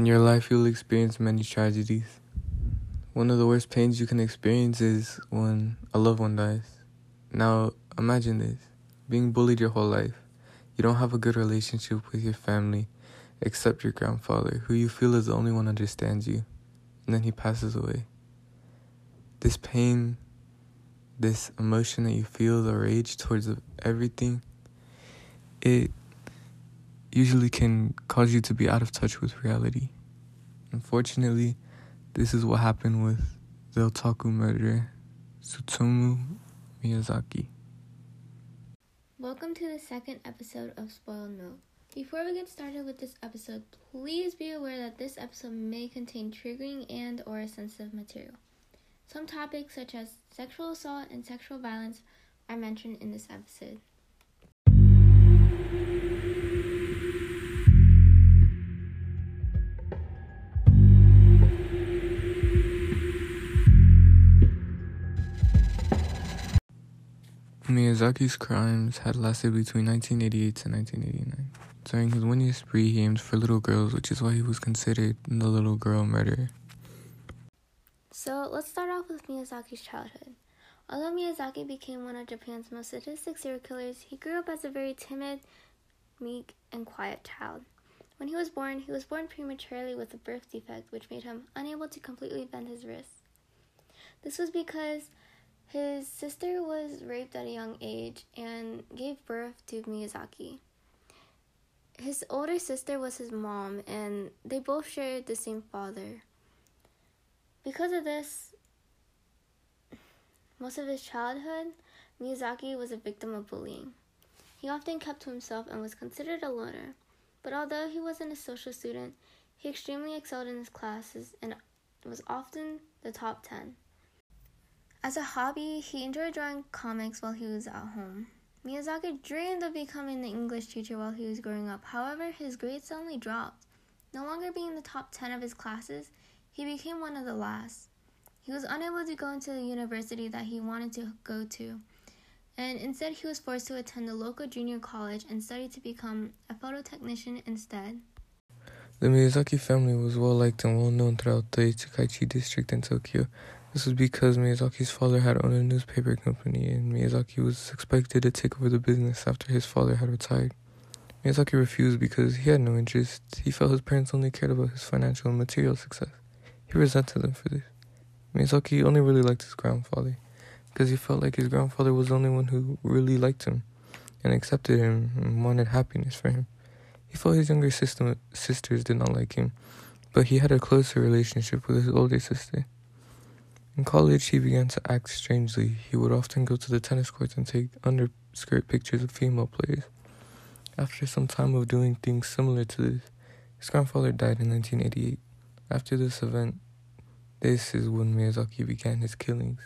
In your life, you'll experience many tragedies. One of the worst pains you can experience is when a loved one dies. Now, imagine this being bullied your whole life. You don't have a good relationship with your family, except your grandfather, who you feel is the only one understands you, and then he passes away. This pain, this emotion that you feel, the rage towards everything, it usually can cause you to be out of touch with reality. Unfortunately, this is what happened with the otaku murderer, Tsutomu Miyazaki. Welcome to the second episode of Spoiled Milk. Before we get started with this episode, please be aware that this episode may contain triggering and or sensitive material. Some topics such as sexual assault and sexual violence are mentioned in this episode. Miyazaki's crimes had lasted between 1988 to 1989. During his one year spree, he aimed for little girls, which is why he was considered the little girl murderer. So let's start off with Miyazaki's childhood. Although Miyazaki became one of Japan's most sadistic serial killers, he grew up as a very timid, meek, and quiet child. When he was born, he was born prematurely with a birth defect, which made him unable to completely bend his wrists. This was because his sister was raped at a young age and gave birth to Miyazaki. His older sister was his mom, and they both shared the same father. Because of this, most of his childhood, Miyazaki was a victim of bullying. He often kept to himself and was considered a loner, but although he wasn't a social student, he extremely excelled in his classes and was often the top 10. As a hobby, he enjoyed drawing comics while he was at home. Miyazaki dreamed of becoming an English teacher while he was growing up. However, his grades suddenly dropped. No longer being in the top 10 of his classes, he became one of the last. He was unable to go into the university that he wanted to go to, and instead he was forced to attend a local junior college and study to become a photo technician instead. The Miyazaki family was well liked and well known throughout the Itsukaichi district in Tokyo. This was because Miyazaki's father had owned a newspaper company, and Miyazaki was expected to take over the business after his father had retired. Miyazaki refused because he had no interest. He felt his parents only cared about his financial and material success. He resented them for this. Miyazaki only really liked his grandfather because he felt like his grandfather was the only one who really liked him and accepted him and wanted happiness for him. He felt his younger sister, sisters did not like him, but he had a closer relationship with his older sister. In college, he began to act strangely. He would often go to the tennis courts and take underskirt pictures of female players. After some time of doing things similar to this, his grandfather died in 1988. After this event, this is when Miyazaki began his killings.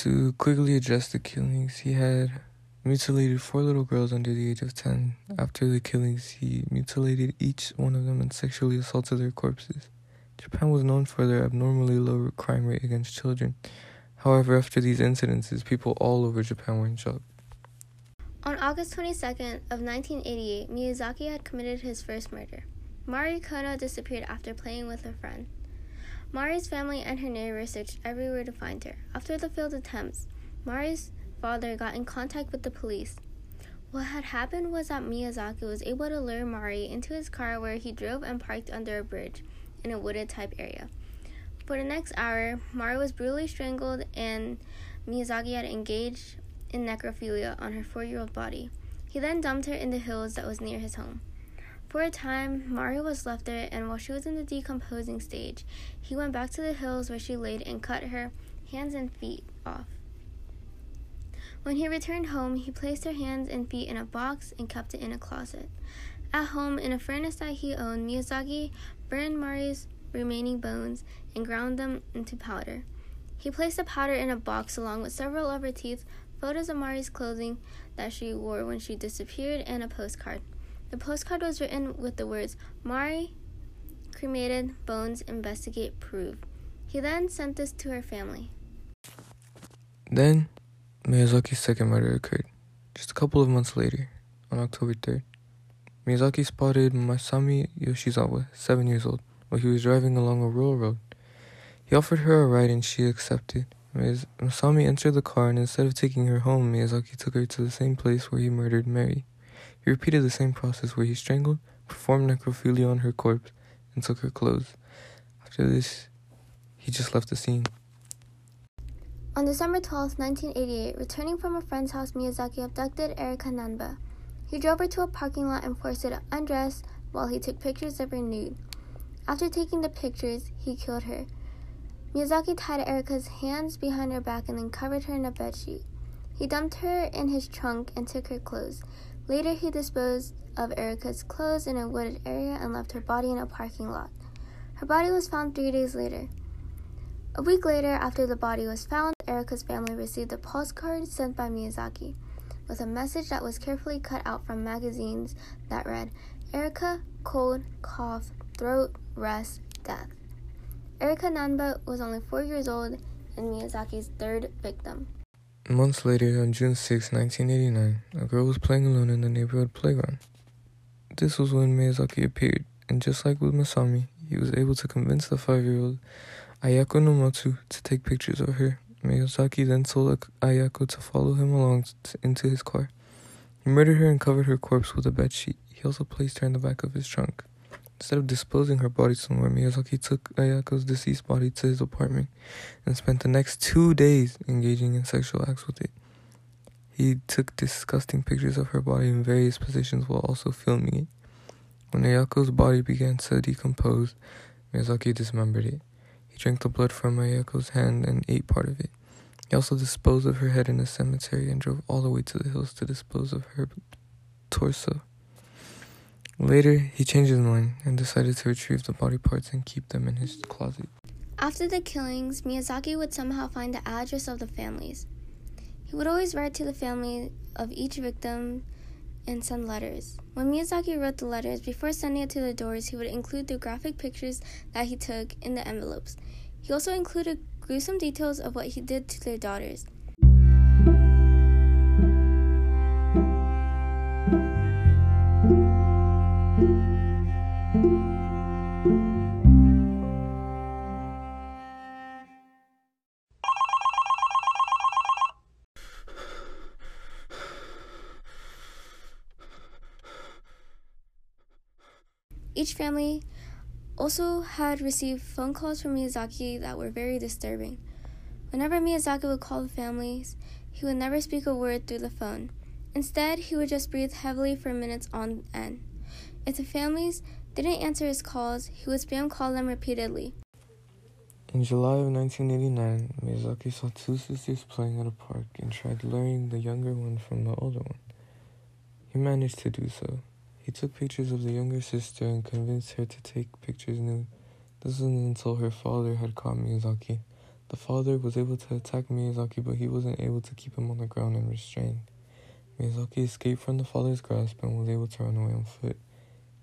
To quickly address the killings, he had mutilated four little girls under the age of 10. After the killings, he mutilated each one of them and sexually assaulted their corpses. Japan was known for their abnormally low crime rate against children. However, after these incidences, people all over Japan were in shock. On August 22nd of 1988, Miyazaki had committed his first murder. Mari Kono disappeared after playing with a friend. Mari's family and her neighbors searched everywhere to find her. After the failed attempts, Mari's father got in contact with the police. What had happened was that Miyazaki was able to lure Mari into his car where he drove and parked under a bridge in a wooded type area. For the next hour, Mari was brutally strangled and Miyazaki had engaged in necrophilia on her four year old body. He then dumped her in the hills that was near his home. For a time, Mari was left there, and while she was in the decomposing stage, he went back to the hills where she laid and cut her hands and feet off. When he returned home, he placed her hands and feet in a box and kept it in a closet. At home, in a furnace that he owned, Miyazaki burned Mari's remaining bones and ground them into powder. He placed the powder in a box along with several of her teeth, photos of Mari's clothing that she wore when she disappeared, and a postcard. The postcard was written with the words Mari cremated, bones investigate, prove. He then sent this to her family. Then, Miyazaki's second murder occurred. Just a couple of months later, on October 3rd, Miyazaki spotted Masami Yoshizawa, seven years old, while he was driving along a rural road. He offered her a ride and she accepted. Masami entered the car and instead of taking her home, Miyazaki took her to the same place where he murdered Mari. He repeated the same process where he strangled, performed necrophilia on her corpse, and took her clothes. After this, he just left the scene. On December 12, 1988, returning from a friend's house, Miyazaki abducted Erika Nanba. He drove her to a parking lot and forced her to undress while he took pictures of her nude. After taking the pictures, he killed her. Miyazaki tied Erika's hands behind her back and then covered her in a bedsheet. He dumped her in his trunk and took her clothes. Later, he disposed of Erika's clothes in a wooded area and left her body in a parking lot. Her body was found three days later. A week later, after the body was found, Erika's family received a postcard sent by Miyazaki with a message that was carefully cut out from magazines that read Erika, cold, cough, throat, rest, death. Erika Nanba was only four years old and Miyazaki's third victim. Months later, on June 6, 1989, a girl was playing alone in the neighborhood playground. This was when Miyazaki appeared, and just like with Masami, he was able to convince the five year old Ayako no Matsu to take pictures of her. Miyazaki then told Ayako to follow him along t- into his car. He murdered her and covered her corpse with a bedsheet. He also placed her in the back of his trunk. Instead of disposing her body somewhere, Miyazaki took Ayako's deceased body to his apartment and spent the next two days engaging in sexual acts with it. He took disgusting pictures of her body in various positions while also filming it. When Ayako's body began to decompose, Miyazaki dismembered it. He drank the blood from Ayako's hand and ate part of it. He also disposed of her head in a cemetery and drove all the way to the hills to dispose of her torso. Later, he changed his mind and decided to retrieve the body parts and keep them in his closet. After the killings, Miyazaki would somehow find the address of the families. He would always write to the family of each victim and send letters. When Miyazaki wrote the letters, before sending it to the doors, he would include the graphic pictures that he took in the envelopes. He also included gruesome details of what he did to their daughters. Each family also had received phone calls from Miyazaki that were very disturbing. Whenever Miyazaki would call the families, he would never speak a word through the phone. Instead, he would just breathe heavily for minutes on end. If the families didn't answer his calls, he would spam call them repeatedly. In July of 1989, Miyazaki saw two sisters playing at a park and tried luring the younger one from the older one. He managed to do so. He took pictures of the younger sister and convinced her to take pictures nude. This wasn't until her father had caught Miyazaki. The father was able to attack Miyazaki, but he wasn't able to keep him on the ground and restrained. Miyazaki escaped from the father's grasp and was able to run away on foot.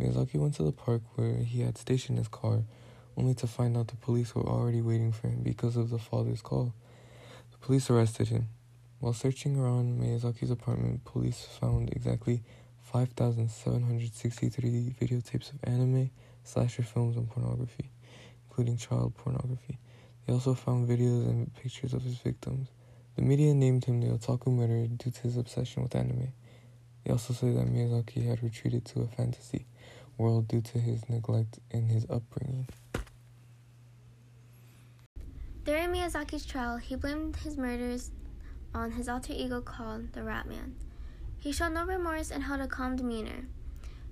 Miyazaki went to the park where he had stationed his car, only to find out the police were already waiting for him because of the father's call. The police arrested him. While searching around Miyazaki's apartment, police found exactly 5,763 videotapes of anime, slasher films, and pornography, including child pornography. They also found videos and pictures of his victims. The media named him the Otaku murderer due to his obsession with anime. They also said that Miyazaki had retreated to a fantasy world due to his neglect in his upbringing. During Miyazaki's trial, he blamed his murders on his alter ego called the Ratman. He showed no remorse and held a calm demeanor.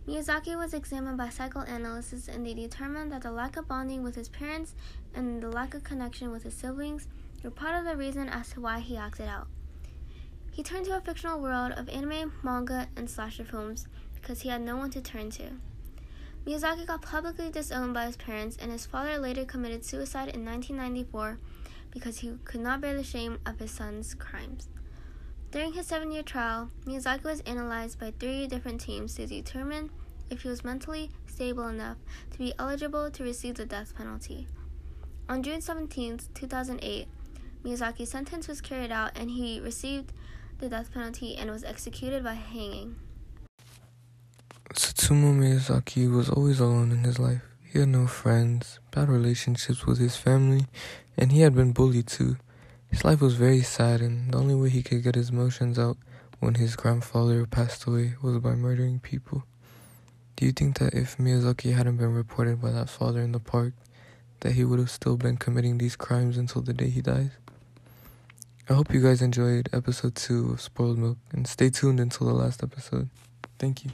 Miyazaki was examined by psychoanalysts and they determined that the lack of bonding with his parents and the lack of connection with his siblings were part of the reason as to why he acted out. He turned to a fictional world of anime, manga, and slasher films because he had no one to turn to. Miyazaki got publicly disowned by his parents, and his father later committed suicide in 1994 because he could not bear the shame of his son's crimes. During his seven year trial, Miyazaki was analyzed by three different teams to determine if he was mentally stable enough to be eligible to receive the death penalty. On June 17, 2008, Miyazaki's sentence was carried out and he received the death penalty and was executed by hanging. Tsutomu Miyazaki was always alone in his life. He had no friends, bad relationships with his family, and he had been bullied too. His life was very sad, and the only way he could get his emotions out when his grandfather passed away was by murdering people. Do you think that if Miyazaki hadn't been reported by that father in the park, that he would have still been committing these crimes until the day he dies? I hope you guys enjoyed episode 2 of Spoiled Milk and stay tuned until the last episode. Thank you.